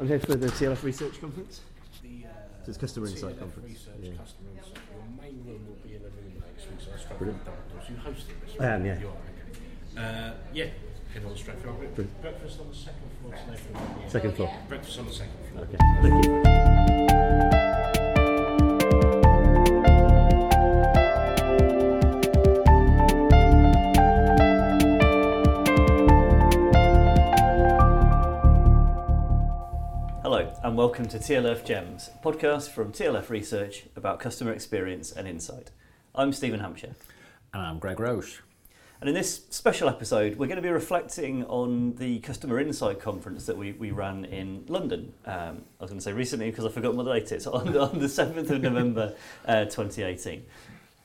I'm here for the TLF Research Conference. The, uh, So it's Customer TLF Insight Conference. Research, Yeah. Customer Insight. Your main room will be in a room next week, so I straight Brilliant. You hosting this? I am, yeah. You are, okay. Uh, yeah, head on straight floor. Brilliant. Breakfast on the second floor today for the Second floor. Breakfast on the second floor. Okay, thank you. Welcome to TLF Gems, a podcast from TLF Research about customer experience and insight. I'm Stephen Hampshire, And I'm Greg Roche. and in this special episode, we're going to be reflecting on the Customer Insight Conference that we, we ran in London. Um, I was going to say recently because I forgot my date it's on, on the 7th of November uh, 2018.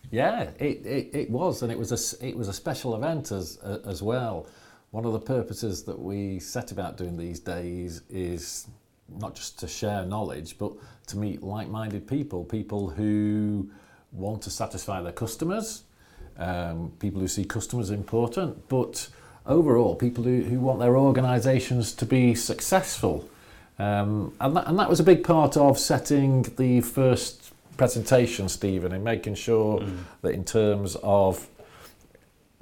Yeah, it, it, it was, and it was a it was a special event as uh, as well. One of the purposes that we set about doing these days is not just to share knowledge, but to meet like-minded people, people who want to satisfy their customers, um, people who see customers important, but overall people who, who want their organisations to be successful. Um, and, that, and that was a big part of setting the first presentation, Stephen, and making sure that in terms of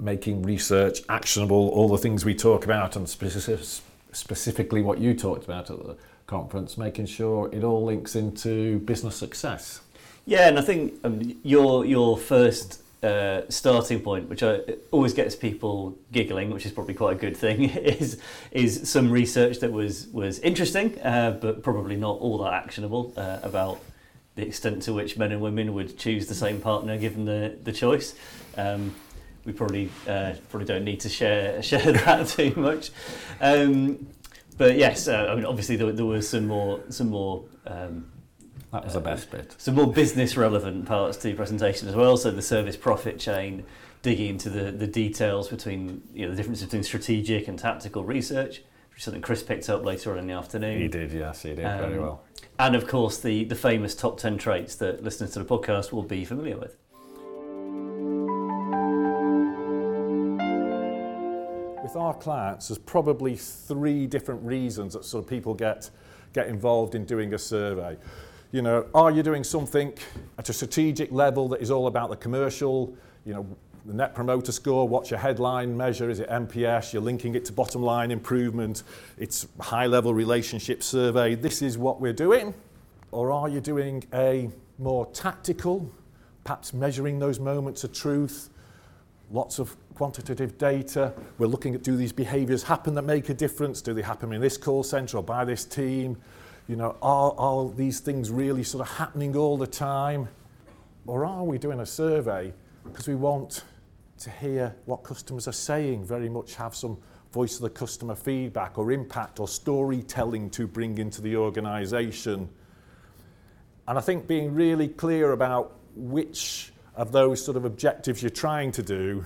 making research actionable, all the things we talk about, and specific, specifically what you talked about at the conference, making sure it all links into business success. Yeah, and I think um, your your first uh, starting point, which I, always gets people giggling, which is probably quite a good thing, is is some research that was was interesting, uh, but probably not all that actionable uh, about the extent to which men and women would choose the same partner given the the choice. Um, we probably uh, probably don't need to share share that too much. Um, but yes, uh, I mean, obviously there, there was some more some more. Um, That was the best bit. some more business relevant parts to the presentation as well. So the service profit chain, digging into the, the details between you know the difference between strategic and tactical research, which is something Chris picked up later on in the afternoon. He did, yes, he did very Um, well. And of course the the famous top ten traits that listeners to the podcast will be familiar with. With our clients, there's probably three different reasons that sort of people get get involved in doing a survey. You know, are you doing something at a strategic level that is all about the commercial? You know, the net promoter score. What's your headline measure? Is it NPS? You're linking it to bottom line improvement. It's high level relationship survey. This is what we're doing. Or are you doing a more tactical, perhaps measuring those moments of truth? Lots of quantitative data. We're looking at do these behaviours happen that make a difference? Do they happen in this call centre or by this team? You know, are, are these things really sort of happening all the time? Or are we doing a survey because we want to hear what customers are saying, very much have some voice of the customer feedback or impact or storytelling to bring into the organisation? And I think being really clear about which of those sort of objectives you're trying to do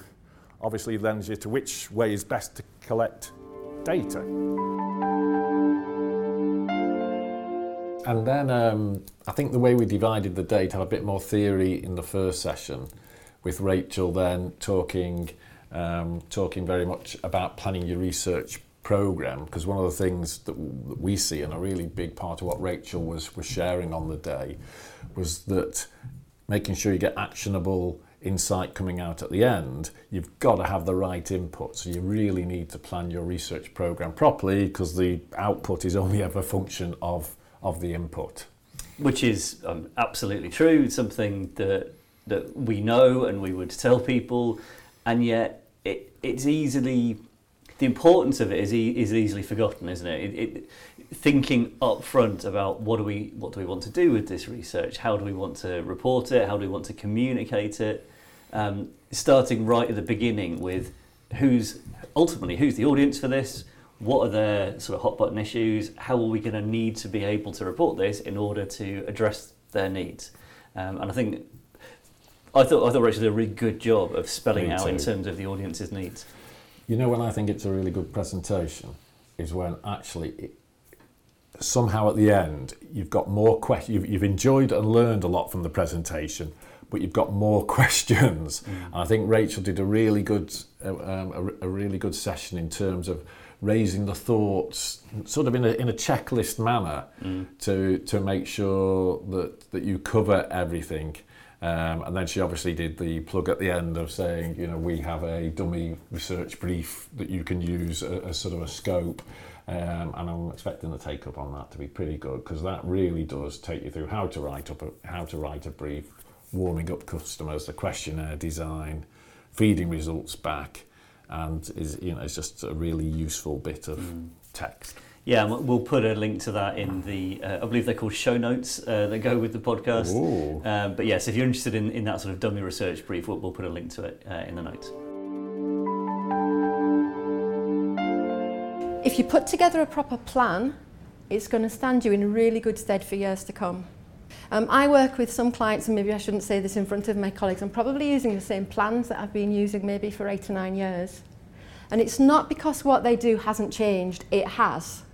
obviously lends you to which way is best to collect data. And then um, I think the way we divided the have a bit more theory in the first session, with Rachel then talking, um, talking very much about planning your research program. Because one of the things that, w- that we see, and a really big part of what Rachel was was sharing on the day, was that making sure you get actionable insight coming out at the end, you've got to have the right input. So you really need to plan your research program properly because the output is only ever a function of, of the input. which is um, absolutely true. It's something that that we know and we would tell people, and yet it, it's easily the importance of it is e- is easily forgotten, isn't it? It, it? Thinking up front about what do we what do we want to do with this research? How do we want to report it? How do we want to communicate it? Um, starting right at the beginning with who's ultimately who's the audience for this what are their sort of hot button issues how are we going to need to be able to report this in order to address their needs um, and i think i thought i thought rachel did a really good job of spelling Me out in terms of the audience's needs You know when I think it's a really good presentation is when actually it, somehow at the end you've got more questions. You've, you've enjoyed and learned a lot from the presentation, but you've got more questions. And I think Rachel did a really good, uh, um, a, a really good session in terms of raising the thoughts sort of in a, in a checklist manner to, to make sure that, that you cover everything. Um, and then she obviously did the plug at the end of saying, you know, we have a dummy research brief that you can use as, as sort of a scope. Um, and I'm expecting the take up on that to be pretty good because that really does take you through how to write up a, how to write a brief, warming up customers, the questionnaire design, feeding results back, and is you know it's just a really useful bit of text. Yeah, we'll put a link to that in the, uh, I believe they're called show notes uh, that go with the podcast. Um, but yes, if you're interested in, in that sort of dummy research brief, we'll, we'll put a link to it uh, in the notes. If you put together a proper plan, it's going to stand you in really good stead for years to come. Um, I work with some clients, and maybe I shouldn't say this in front of my colleagues, I'm probably using the same plans that I've been using maybe for eight or nine years. And it's not because what they do hasn't changed, it has.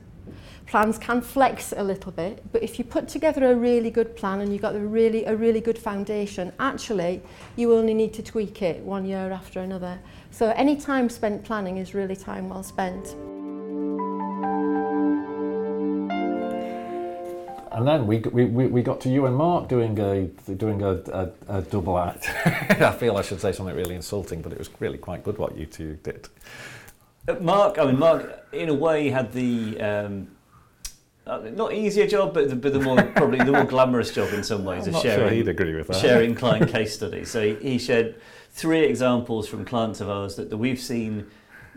Plans can flex a little bit, but if you put together a really good plan and you've got a really, a really good foundation, actually, you only need to tweak it one year after another. So any time spent planning is really time well spent. And then we, we, we we got to you and Mark doing a doing a, a, a double act. I feel I should say something really insulting, but it was really quite good what you two did. Uh, Mark, I mean, Mark, in a way, had the um, uh, not easier job, but the, but the more probably the more glamorous job in some ways I'm of not sharing sure he'd agree with that. sharing client case studies. So he, he shared three examples from clients of ours that, that we've seen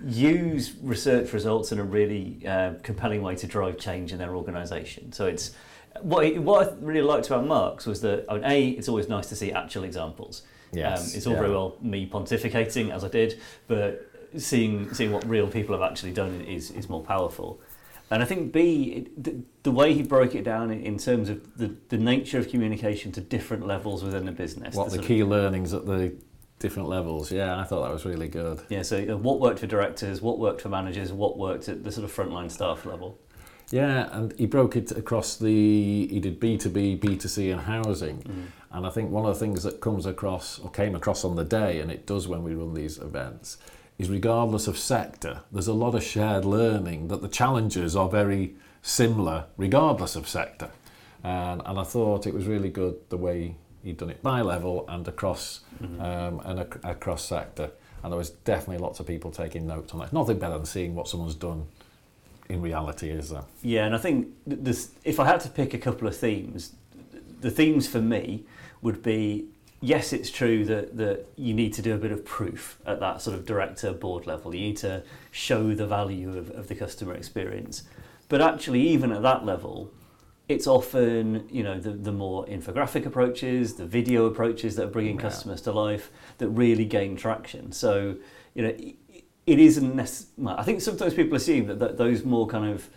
use research results in a really uh, compelling way to drive change in their organisation. So it's what what I really liked about Mark's was that I mean, a it's always nice to see actual examples. Yes, um, it's all very well me pontificating as I did, but seeing seeing what real people have actually done is is more powerful. And I think B, it, the, the way he broke it down in, terms of the, the nature of communication to different levels within the business. What the the sort of- key learnings at the different levels? Yeah, I thought that was really good. Yeah, so uh, what worked for directors, what worked for managers, what worked at the sort of frontline staff level. Yeah, and he broke it across the. He did B two B, B two C, and housing. And I think one of the things that comes across or came across on the day, and it does when we run these events, is regardless of sector, there's a lot of shared learning that the challenges are very similar regardless of sector. And, and I thought it was really good the way he'd done it by level and across um, and ac- across sector. And there was definitely lots of people taking notes on that. Nothing better than seeing what someone's done in reality, is there? Yeah, and I think this, if I had to pick a couple of themes, the themes for me would be yes, it's true that, that you need to do a bit of proof at that sort of director board level. You need to show the value of, of the customer experience. But actually, even at that level, it's often you know the, the more infographic approaches, the video approaches that are bringing Yeah. customers to life that really gain traction. So you know it isn't necess- well, I think sometimes people assume that, that those more kind of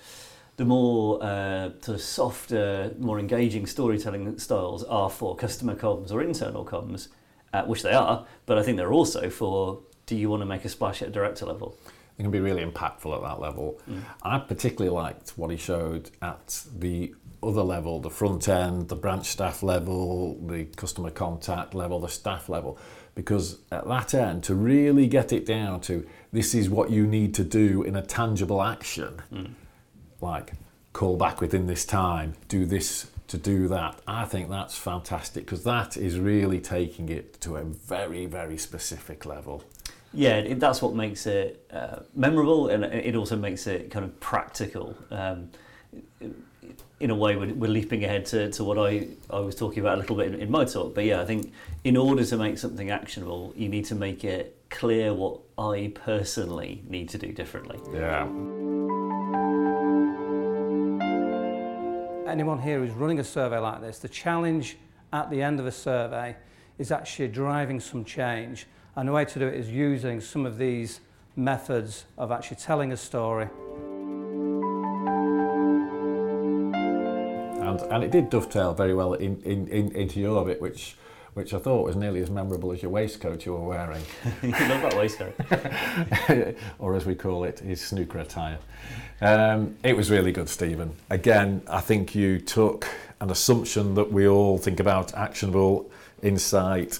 the more uh, sort of softer, more engaging storytelling styles are for customer comms or internal comms, uh, which they are. But I think they're also for do you want to make a splash at director level? It can be really impactful at that level. and I particularly liked what he showed at the other level, the front end, the branch staff level, the customer contact level, the staff level, because at that end, to really get it down to this is what you need to do in a tangible action, like call back within this time, do this to do that. I think that's fantastic because that is really taking it to a very, very specific level. Yeah, it, that's what makes it uh, memorable, and it also makes it kind of practical. Um, in a way, we're, we're leaping ahead to, to what I, I was talking about a little bit in, in my talk. But yeah, I think in order to make something actionable, you need to make it clear what I personally need to do differently. Yeah. anyone here who's running a survey like this, the challenge at the end of a survey is actually driving some change. And the way to do it is using some of these methods of actually telling a story. And and it did dovetail very well in, in, in into your bit, which which I thought was nearly as memorable as your waistcoat you were wearing, you love that waistcoat. or as we call it, his snooker attire. Um, it was really good, Stephen. Again, I think you took an assumption that we all think about actionable insight.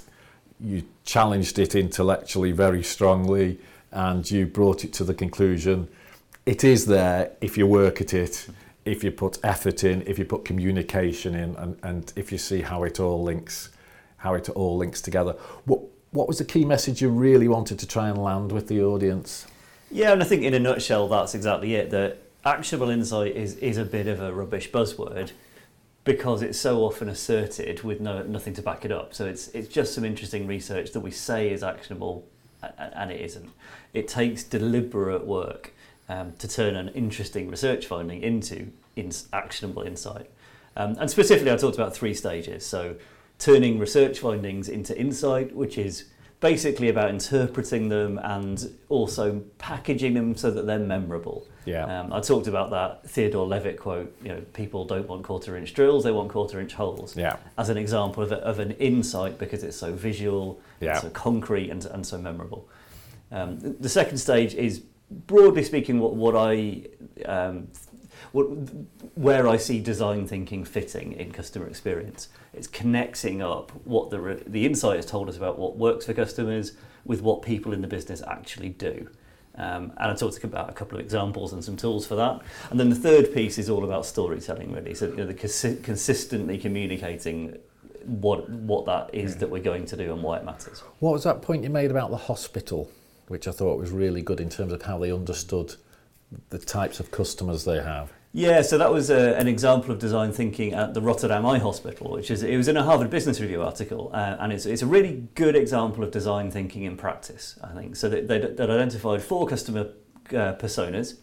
You challenged it intellectually very strongly, and you brought it to the conclusion it is there if you work at it, if you put effort in, if you put communication in, and, and if you see how it all links, how it all links together. What what was the key message you really wanted to try and land with the audience? Yeah, and I think in a nutshell, that's exactly it. That actionable insight is, is a bit of a rubbish buzzword because it's so often asserted with no, nothing to back it up. So it's, it's just some interesting research that we say is actionable and it isn't. It takes deliberate work um, to turn an interesting research finding into in actionable insight. Um, and specifically, I talked about three stages. So turning research findings into insight, which is basically about interpreting them and also packaging them so that they're memorable. Yeah. Um, I talked about that Theodore Levitt quote, you know, people don't want quarter inch drills, they want quarter inch holes. Yeah. As an example of, a, of an insight because it's so visual, Yeah. so concrete and, and so memorable. Um, the second stage is broadly speaking what, what I um, where I see design thinking fitting in customer experience. It's connecting up what the, re- the insight has told us about what works for customers with what people in the business actually do. Um, and I talked about a couple of examples and some tools for that. And then the third piece is all about storytelling, really. So you know, the consi- consistently communicating what what that is that we're going to do and why it matters. What was that point you made about the hospital, which I thought was really good in terms of how they understood the types of customers they have? Yeah, so that was a, an example of design thinking at the Rotterdam Eye Hospital, which is it was in a Harvard Business Review article, uh, and it's, it's a really good example of design thinking in practice. I think so. They, they, they identified four customer uh, personas,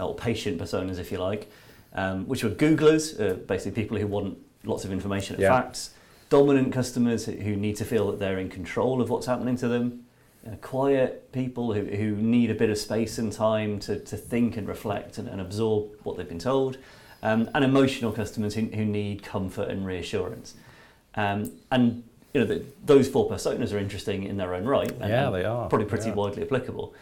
or patient personas, if you like, um, which were Googlers, uh, basically people who want lots of information and Yeah. facts, dominant customers who- who need to feel that they're in control of what's happening to them, uh, quiet people who, who need a bit of space and time to, to think and reflect and, and absorb what they've been told, um, and emotional customers who, who need comfort and reassurance. Um, and you know, the, those four personas are interesting in their own right. And, Yeah, they are, Probably pretty yeah. widely applicable.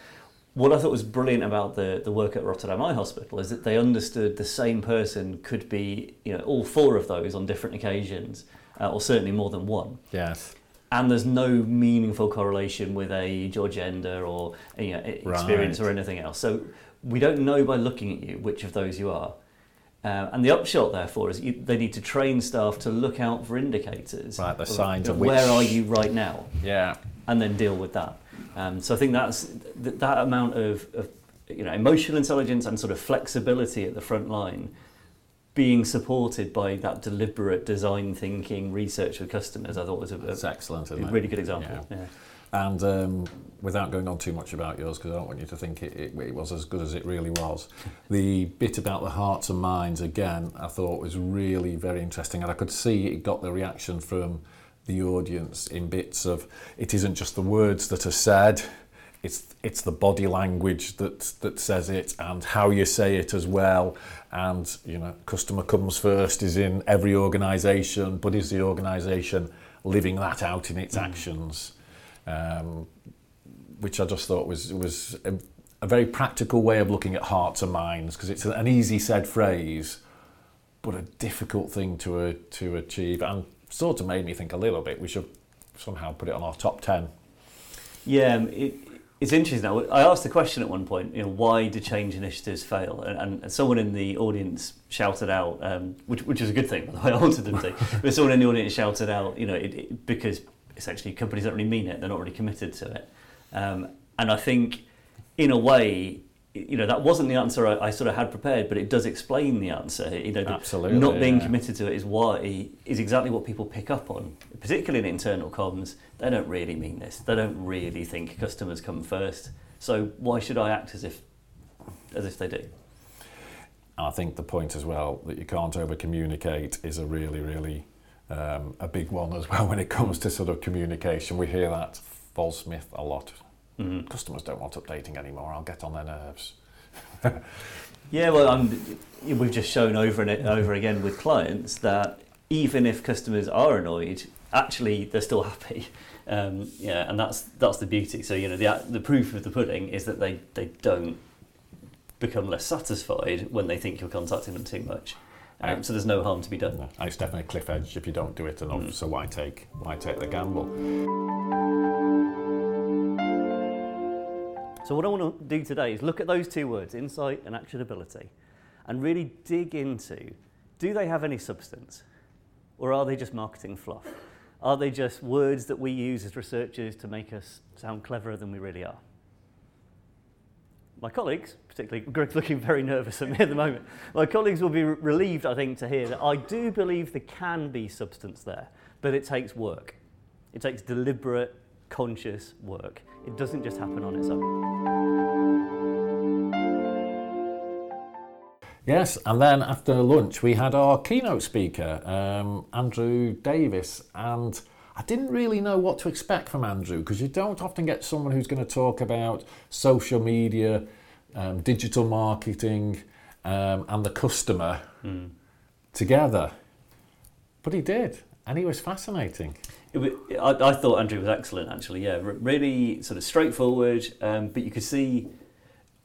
What I thought was brilliant about the, the work at Rotterdam Eye Hospital is that they understood the same person could be, you know, all four of those on different occasions, uh, or certainly more than one Yes. And there's no meaningful correlation with age or gender or you know, experience Right. or anything else. So we don't know by looking at you which of those you are. Uh, and the upshot, therefore, is you, they need to train staff to look out for indicators. Right, the signs of where which- are you right now, Yeah. and then deal with that. Um, so I think that's th- that amount of, of you know emotional intelligence and sort of flexibility at the front line being supported by that deliberate design thinking research with customers I thought was a, That's excellent. a really good example. Yeah. Yeah. And um, without going on too much about yours, because I don't want you to think it, it, it was as good as it really was, the bit about the hearts and minds, again, I thought was really very interesting. And I could see it got the reaction from the audience in bits of it isn't just the words that are said, it's, it's the body language that, that says it and how you say it as well. And, you know, customer comes first is in every organisation, but is the organisation living that out in its actions? um, which I just thought was was a, a very practical way of looking at hearts and minds because it's an easy said phrase, but a difficult thing to uh, to achieve, and sort of made me think a little bit. We should somehow put it on our top ten. Yeah, um, it, it's interesting. Now, I asked the question at one point. You know, why do change initiatives fail? And, and someone in the audience shouted out, um, which, which is a good thing. By the way, I wanted them to. but someone in the audience shouted out, you know, it, it, because essentially companies don't really mean it. They're not really committed to it. Um, and I think, in a way, you know, that wasn't the answer I, I sort of had prepared, but it does explain the answer. You know, Absolutely, not being yeah. committed to it is why is exactly what people pick up on, particularly in internal comms. They don't really mean this. They don't really think customers come first. So why should I act as if as if they do? And I think the point as well that you can't over communicate is a really, really um, a big one as well when it comes to sort of communication. We hear that false myth a lot. Mm-hmm. Customers don't want updating anymore. I'll get on their nerves. Yeah, well, I'm, we've just shown over and over again with clients that even if customers are annoyed, actually they're still happy. Um, yeah, and that's that's the beauty. So you know, the the proof of the pudding is that they they don't become less satisfied when they think you're contacting them too much. Um, so there's no harm to be done. And it's definitely a cliff edge if you don't do it enough. So why take why take the gamble? So, what I want to do today is look at those two words, insight and actionability, and really dig into do they have any substance? Or are they just marketing fluff? Are they just words that we use as researchers to make us sound cleverer than we really are? My colleagues, particularly Greg's looking very nervous at me at the moment, my colleagues will be re- relieved, I think, to hear that I do believe there can be substance there, but it takes work. It takes deliberate, conscious work. It doesn't just happen on its own. Yes, and then after lunch we had our keynote speaker, um, Andrew Davis, and I didn't really know what to expect from Andrew because you don't often get someone who's going to talk about social media, um, digital marketing, um, and the customer together. But he did, and he was fascinating. It I, I thought Andrew was excellent, actually. Yeah, r- really sort of straightforward, um, but you could see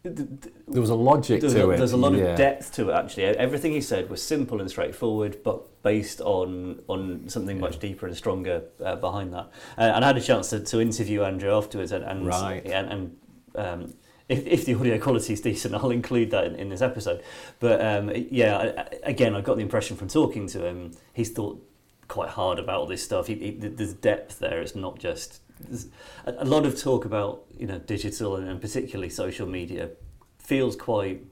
th- th- There was a logic to a, it. there's a lot yeah. of depth to it. Actually, everything he said was simple and straightforward, but based on on something much deeper and stronger uh, behind that. Uh, and I had a chance to, to interview Andrew afterwards, and and Right. and, and um, if, if the audio quality is decent, I'll include that in, in this episode. But um, yeah, I- again, I got the impression from talking to him, he's thought quite hard about all this stuff. He, he, there's depth there. It's not just a, a lot of talk about you know digital and, and particularly social media feels quite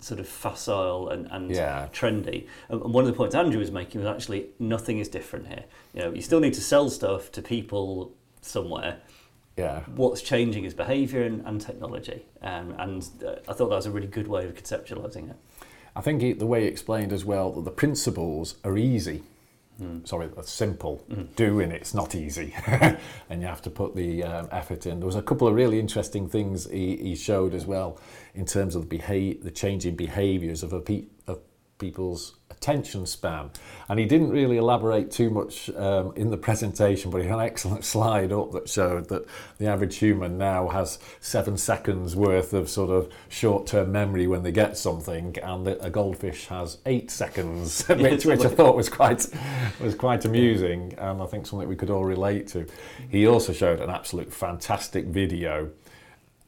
sort of facile and, and Yeah. trendy. And and one of the points Andrew was making was actually nothing is different here. You know, you still need to sell stuff to people somewhere. Yeah. What's changing is behaviour and, and technology, um, and uh, I thought that was a really good way of conceptualising it. I think he, the way he explained as well that the principles are easy. Sorry, that's simple. Doing it's not easy, and you have to put the um, effort in. There was a couple of really interesting things he, he showed as well in terms of the beha- the changing behaviours of of people's attention span, and he didn't really elaborate too much um, in the presentation, but he had an excellent slide up that showed that the average human now has seven seconds worth of sort of short-term memory when they get something, and that a goldfish has eight seconds, which, which I thought was quite was quite amusing, and I think something we could all relate to. He also showed an absolute fantastic video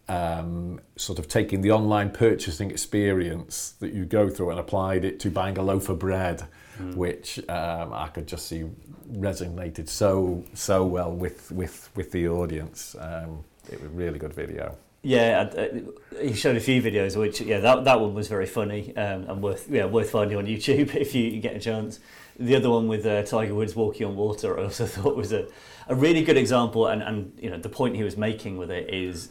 um, sort of taking the online purchasing experience that you go through and applied it to buying a loaf of bread, which um, I could just see resonated so so well with with with the audience. Um, it was a really good video. Yeah, uh, he showed a few videos, which yeah, that that one was very funny um, and worth yeah worth finding on YouTube if you get a chance. The other one with uh, Tiger Woods walking on water, I also thought was a, a really good example, and and you know the point he was making with it is,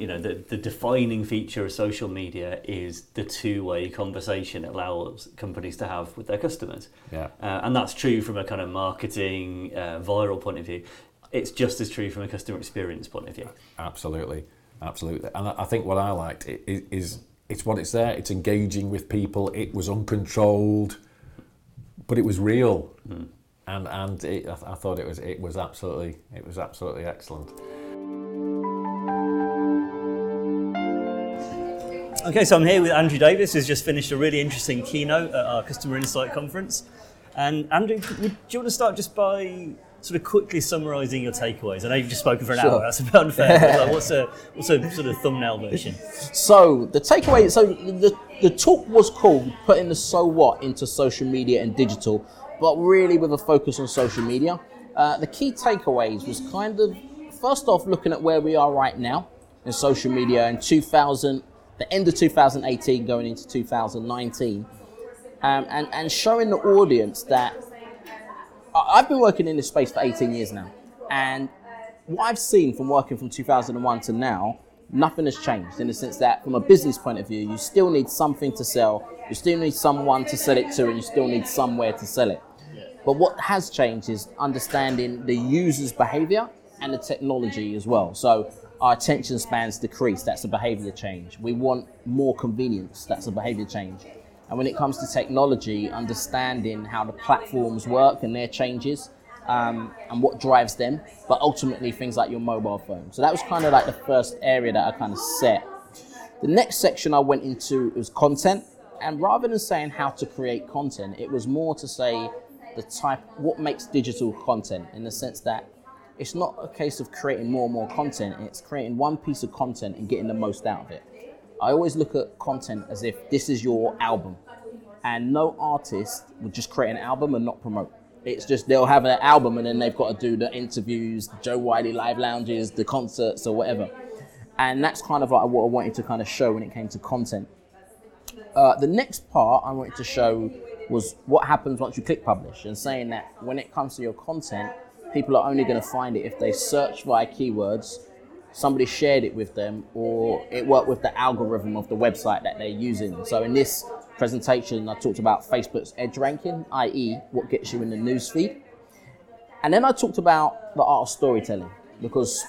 you know the the defining feature of social media is the two way conversation it allows companies to have with their customers. Yeah. Uh, and that's true from a kind of marketing, uh, viral point of view. It's just as true from a customer experience point of view. Absolutely, absolutely. And I think what I liked i- i- is it's what it's there. It's engaging with people. It was uncontrolled, but it was real, and and it, I, I thought it was it was absolutely it was absolutely excellent. Okay, so I'm here with Andrew Davis, who's just finished a really interesting keynote at our Customer Insight Conference. And Andrew, would, do you want to start just by sort of quickly summarising your takeaways? I know you've just spoken for an hour, that's a bit unfair. but like, what's, a, what's a sort of thumbnail version? So the takeaway, so the the talk was called putting the so what into social media and digital, but really with a focus on social media. Uh, the key takeaways was kind of first off looking at where we are right now in social media in 2000, the end of 2018 going into 2019, um, and and showing the audience that I've been working in this space for 18 years now, and what I've seen from working from 2001 to now, nothing has changed in the sense that, from a business point of view, you still need something to sell, you still need someone to sell it to, and you still need somewhere to sell it. But what has changed is understanding the user's behavior and the technology as well. So our attention spans decrease, that's a behavior change. We want more convenience, that's a behavior change. And when it comes to technology, understanding how the platforms work and their changes um, and what drives them, but ultimately things like your mobile phone. So that was kind of like the first area that I kind of set. The next section I went into was content, and rather than saying how to create content, it was more to say the type, what makes digital content, in the sense that it's not a case of creating more and more content. It's creating one piece of content and getting the most out of it. I always look at content as if this is your album, and no artist would just create an album and not promote. It's just they'll have an album and then they've got to do the interviews, Jo Whiley live lounges, the concerts or whatever. And that's kind of like what I wanted to kind of show when it came to content. Uh, the next part I wanted to show was what happens once you click publish and saying that when it comes to your content, people are only going to find it if they search via keywords, somebody shared it with them, or it worked with the algorithm of the website that they're using. So in this presentation, I talked about Facebook's edge ranking, i.e., what gets you in the newsfeed. And then I talked about the art of storytelling because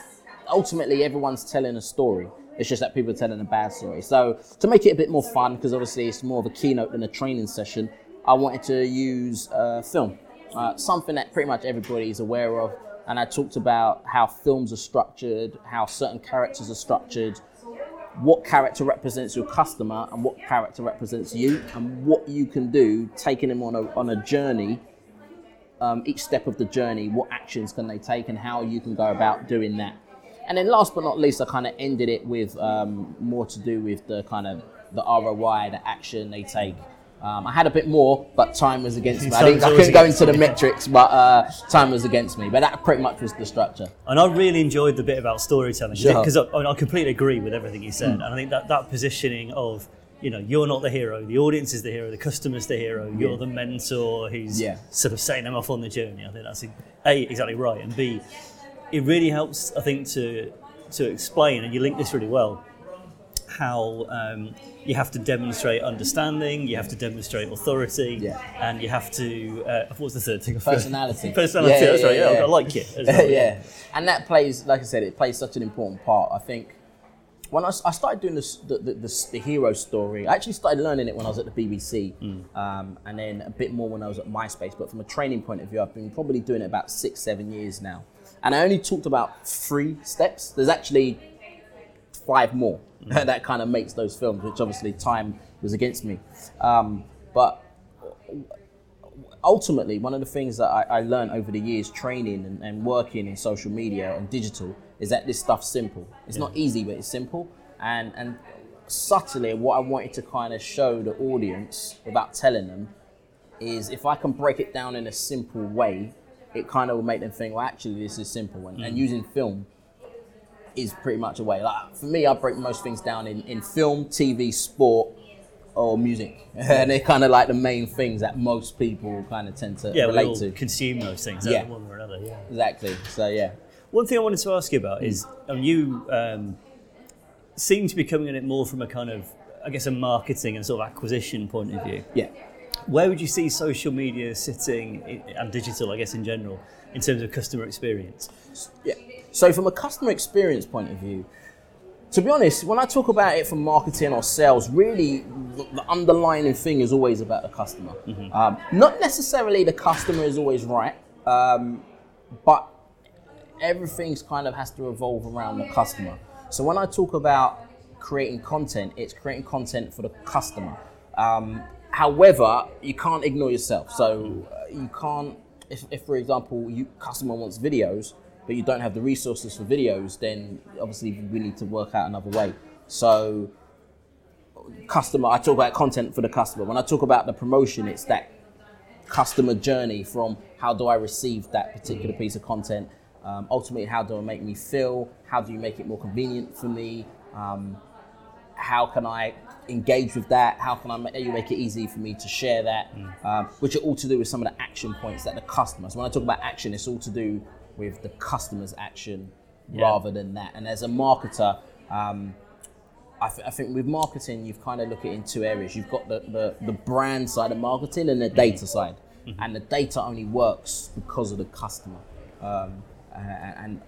ultimately everyone's telling a story. It's just that people are telling a bad story. So to make it a bit more fun, because obviously it's more of a keynote than a training session, I wanted to use uh, film, uh, something that pretty much everybody is aware of. And I talked about how films are structured, how certain characters are structured, what character represents your customer and what character represents you, and what you can do, taking them on a, on a journey um, each step of the journey, what actions can they take, and how you can go about doing that. And then, last but not least, I kind of ended it with um, more to do with the kind of the ROI, the action they take. Um, I had a bit more, but time was against me. I, didn't, I couldn't go into the metrics, but uh, time was against me. But that pretty much was the structure. And I really enjoyed the bit about storytelling Sure. because I, I completely agree with everything you said. And I think that that positioning of you know you're not the hero, the audience is the hero, the customer's the hero, you're the mentor who's Yeah. sort of setting them off on the journey. I think that's a exactly right, and b it really helps I think to to explain, and you link this really well, how um, you have to demonstrate understanding, you have to demonstrate authority, Yeah. and you have to uh, what was the third thing? Personality. Personality. Yeah, that's yeah, right. Yeah, yeah. I like it. As well, yeah, and that plays, like I said, it plays such an important part. I think when I started doing this, the, the, the, the hero story, I actually started learning it when I was at the BBC, um, and then a bit more when I was at MySpace. But from a training point of view, I've been probably doing it about six, seven years now, and I only talked about three steps. There's actually five more that kind of makes those films, which obviously time was against me. Um, but ultimately, one of the things that I, I learned over the years training and, and working in social media and digital is that this stuff's simple. It's not easy, but it's simple. And, and subtly, what I wanted to kind of show the audience without telling them is if I can break it down in a simple way, it kind of will make them think, well, actually, this is simple. And, and using film is pretty much a way. Like for me, I break most things down in, in film, TV, sport, or music, and they're kind of like the main things that most people kind of tend to yeah, we relate all to. consume those things, Yeah. one or another. Yeah. Exactly. So yeah, One thing I wanted to ask you about is, I mean, you um, seem to be coming at it more from a kind of, I guess, a marketing and sort of acquisition point of view. yeah. Where would you see social media sitting, i- and digital, I guess, in general, in terms of customer experience? Yeah. So from a customer experience point of view, to be honest, when I talk about it from marketing or sales, really the, the underlying thing is always about the customer. Um, not necessarily the customer is always right, um, but everything's kind of has to revolve around the customer. So when I talk about creating content, it's creating content for the customer. Um, however, you can't ignore yourself. So uh, you can't, if, if for example, you customer wants videos, but you don't have the resources for videos, then obviously we need to work out another way. So customer, I talk about content for the customer. When I talk about the promotion, it's that customer journey from how do I receive that particular piece of content. Um, ultimately, how do I make me feel? How do you make it more convenient for me? Um, how can I engage with that? How can I make, you make it easy for me to share that? Um, which are all to do with some of the action points that the customers. When I talk about action, it's all to do with the customer's action Yeah. rather than that. And as a marketer, um, I, th- I think with marketing, you've kind of look at it in two areas. You've got the, the, the brand side of marketing and the data side. And the data only works because of the customer. Um, and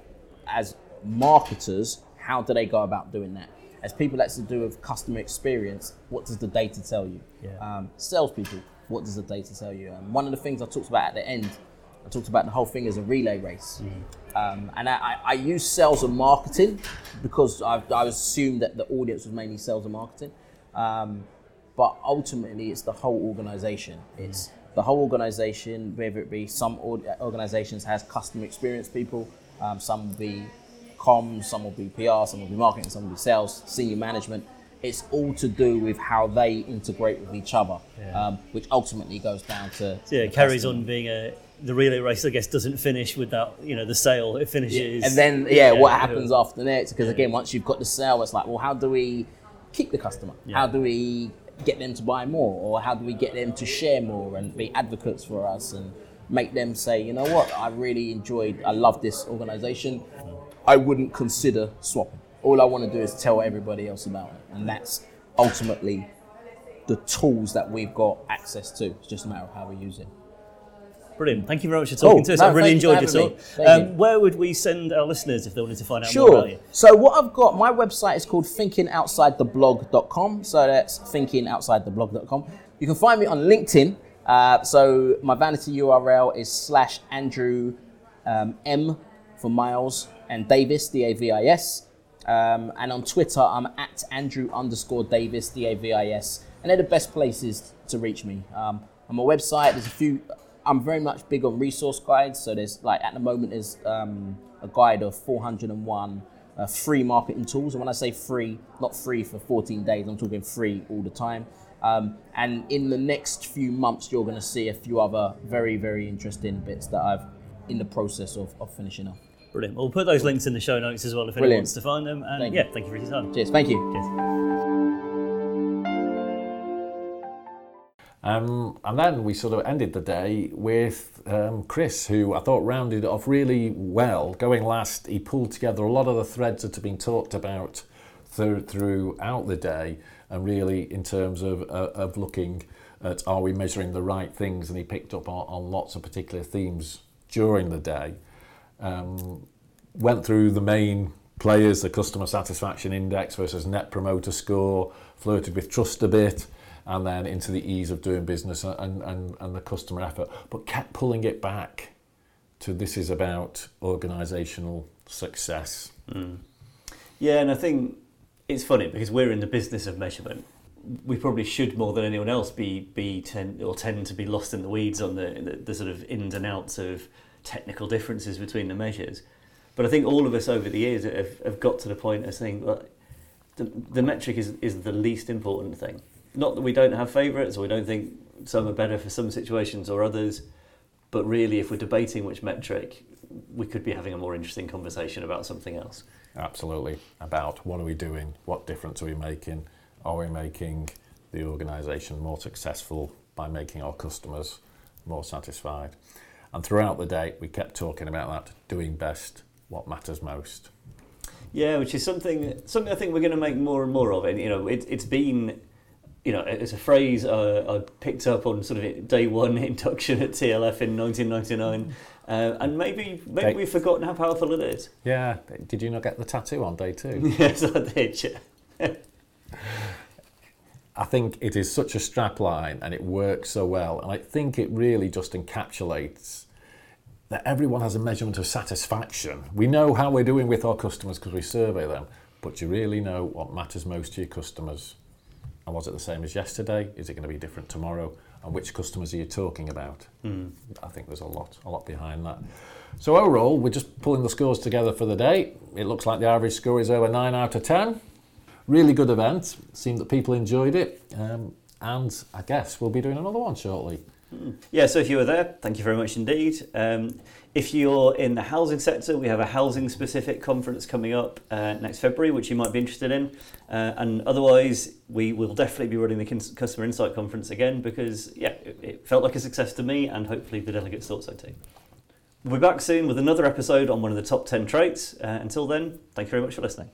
as marketers, how do they go about doing that? As people that's to do with customer experience, what does the data tell you? Yeah. Um, salespeople, what does the data tell you? Um, one of the things I talked about at the end, I talked about the whole thing as a relay race. Um, and I, I- use sales and marketing because I, I assumed that the audience was mainly sales and marketing. Um, but ultimately, it's the whole organization. It's the whole organization, whether it be some organizations has customer experience people, Um, some will be comms, some will be PR, some will be marketing, some will be sales, senior management. It's all to do with how they integrate with each other, um, which ultimately goes down to So, yeah, it carries customer. on being a the relay race. I guess doesn't finish with that. You know, the sale. It finishes. And then, yeah, what yeah. happens after next? Because again, once you've got the sale, it's like, well, how do we keep the customer? How do we get them to buy more, or how do we get them to share more and be advocates for us and make them say, you know what, I really enjoyed, I love this organization. I wouldn't consider swapping. All I want to do is tell everybody else about it, and that's ultimately the tools that we've got access to. It's just a matter of how we use it. Brilliant. Thank you very much for talking Oh, to us. no, I really thank you for enjoyed your talk. Thank you. Um, where would we send our listeners if they wanted to find out more about Sure. you? So what I've got, my website is called thinkingoutsidetheblog.com. So that's thinkingoutsidetheblog.com. You can find me on LinkedIn. Uh, so my vanity URL is slash Andrew um, M for Miles and Davis, D A V I S. Um, and on Twitter, I'm at Andrew underscore Davis, D A V I S. And they're the best places to reach me. Um, on my website, there's a few, I'm very much big on resource guides. So there's like, at the moment, there's um, a guide of 401 uh, free marketing tools. And when I say free, not free for 14 days, I'm talking free all the time. Um, and in the next few months, you're going to see a few other very, very interesting bits that I've in the process of, of finishing off. Brilliant. We'll put those links in the show notes as well if anyone Brilliant. wants to find them. And Thank yeah, you. thank you for your time. Cheers. Thank you. Cheers. Um, and then we sort of ended the day with um, Chris, who I thought rounded it off really well. Going last, he pulled together a lot of the threads that have been talked about through, throughout the day, and really in terms of, uh, of looking at are we measuring the right things, and he picked up on, on lots of particular themes during the day. Um, went through the main players, the customer satisfaction index versus net promoter score, flirted with trust a bit, and then into the ease of doing business and, and, and the customer effort, but kept pulling it back to this is about organisational success. Mm. Yeah, and I think it's funny because we're in the business of measurement. We probably should more than anyone else be be tend or tend to be lost in the weeds on the, the the sort of ins and outs of technical differences between the measures. But I think all of us over the years have, have got to the point of saying, well, the, the metric is, is the least important thing. Not that we don't have favourites or we don't think some are better for some situations or others, but really, if we're debating which metric, we could be having a more interesting conversation about something else. Absolutely. About what are we doing? What difference are we making? Are we making the organisation more successful by making our customers more satisfied? And throughout the day, we kept talking about that doing best, what matters most. Yeah, which is something something I think we're going to make more and more of. And you know, it, it's been, you know, it's a phrase uh, I picked up on sort of day one induction at TLF in 1999, uh, and maybe maybe Day- we've forgotten how powerful it is. Yeah. Did you not get the tattoo on day two? yes, I did. Yeah. I think it is such a strap line and it works so well. And I think it really just encapsulates that everyone has a measurement of satisfaction. We know how we're doing with our customers because we survey them, but you really know what matters most to your customers. And was it the same as yesterday? Is it going to be different tomorrow? And which customers are you talking about? I think there's a lot, a lot behind that. So overall, we're just pulling the scores together for the day. It looks like the average score is over nine out of ten really good event. Seemed that people enjoyed it, um, and I guess we'll be doing another one shortly. Yeah, so if you were there, thank you very much indeed. Um, if you're in the housing sector, we have a housing specific conference coming up uh, next February, which you might be interested in. Uh, and otherwise, we will definitely be running the Customer Insight Conference again because, yeah, it, it felt like a success to me and hopefully the delegates thought so too. We'll be back soon with another episode on one of the top 10 traits. Uh, until then, thank you very much for listening.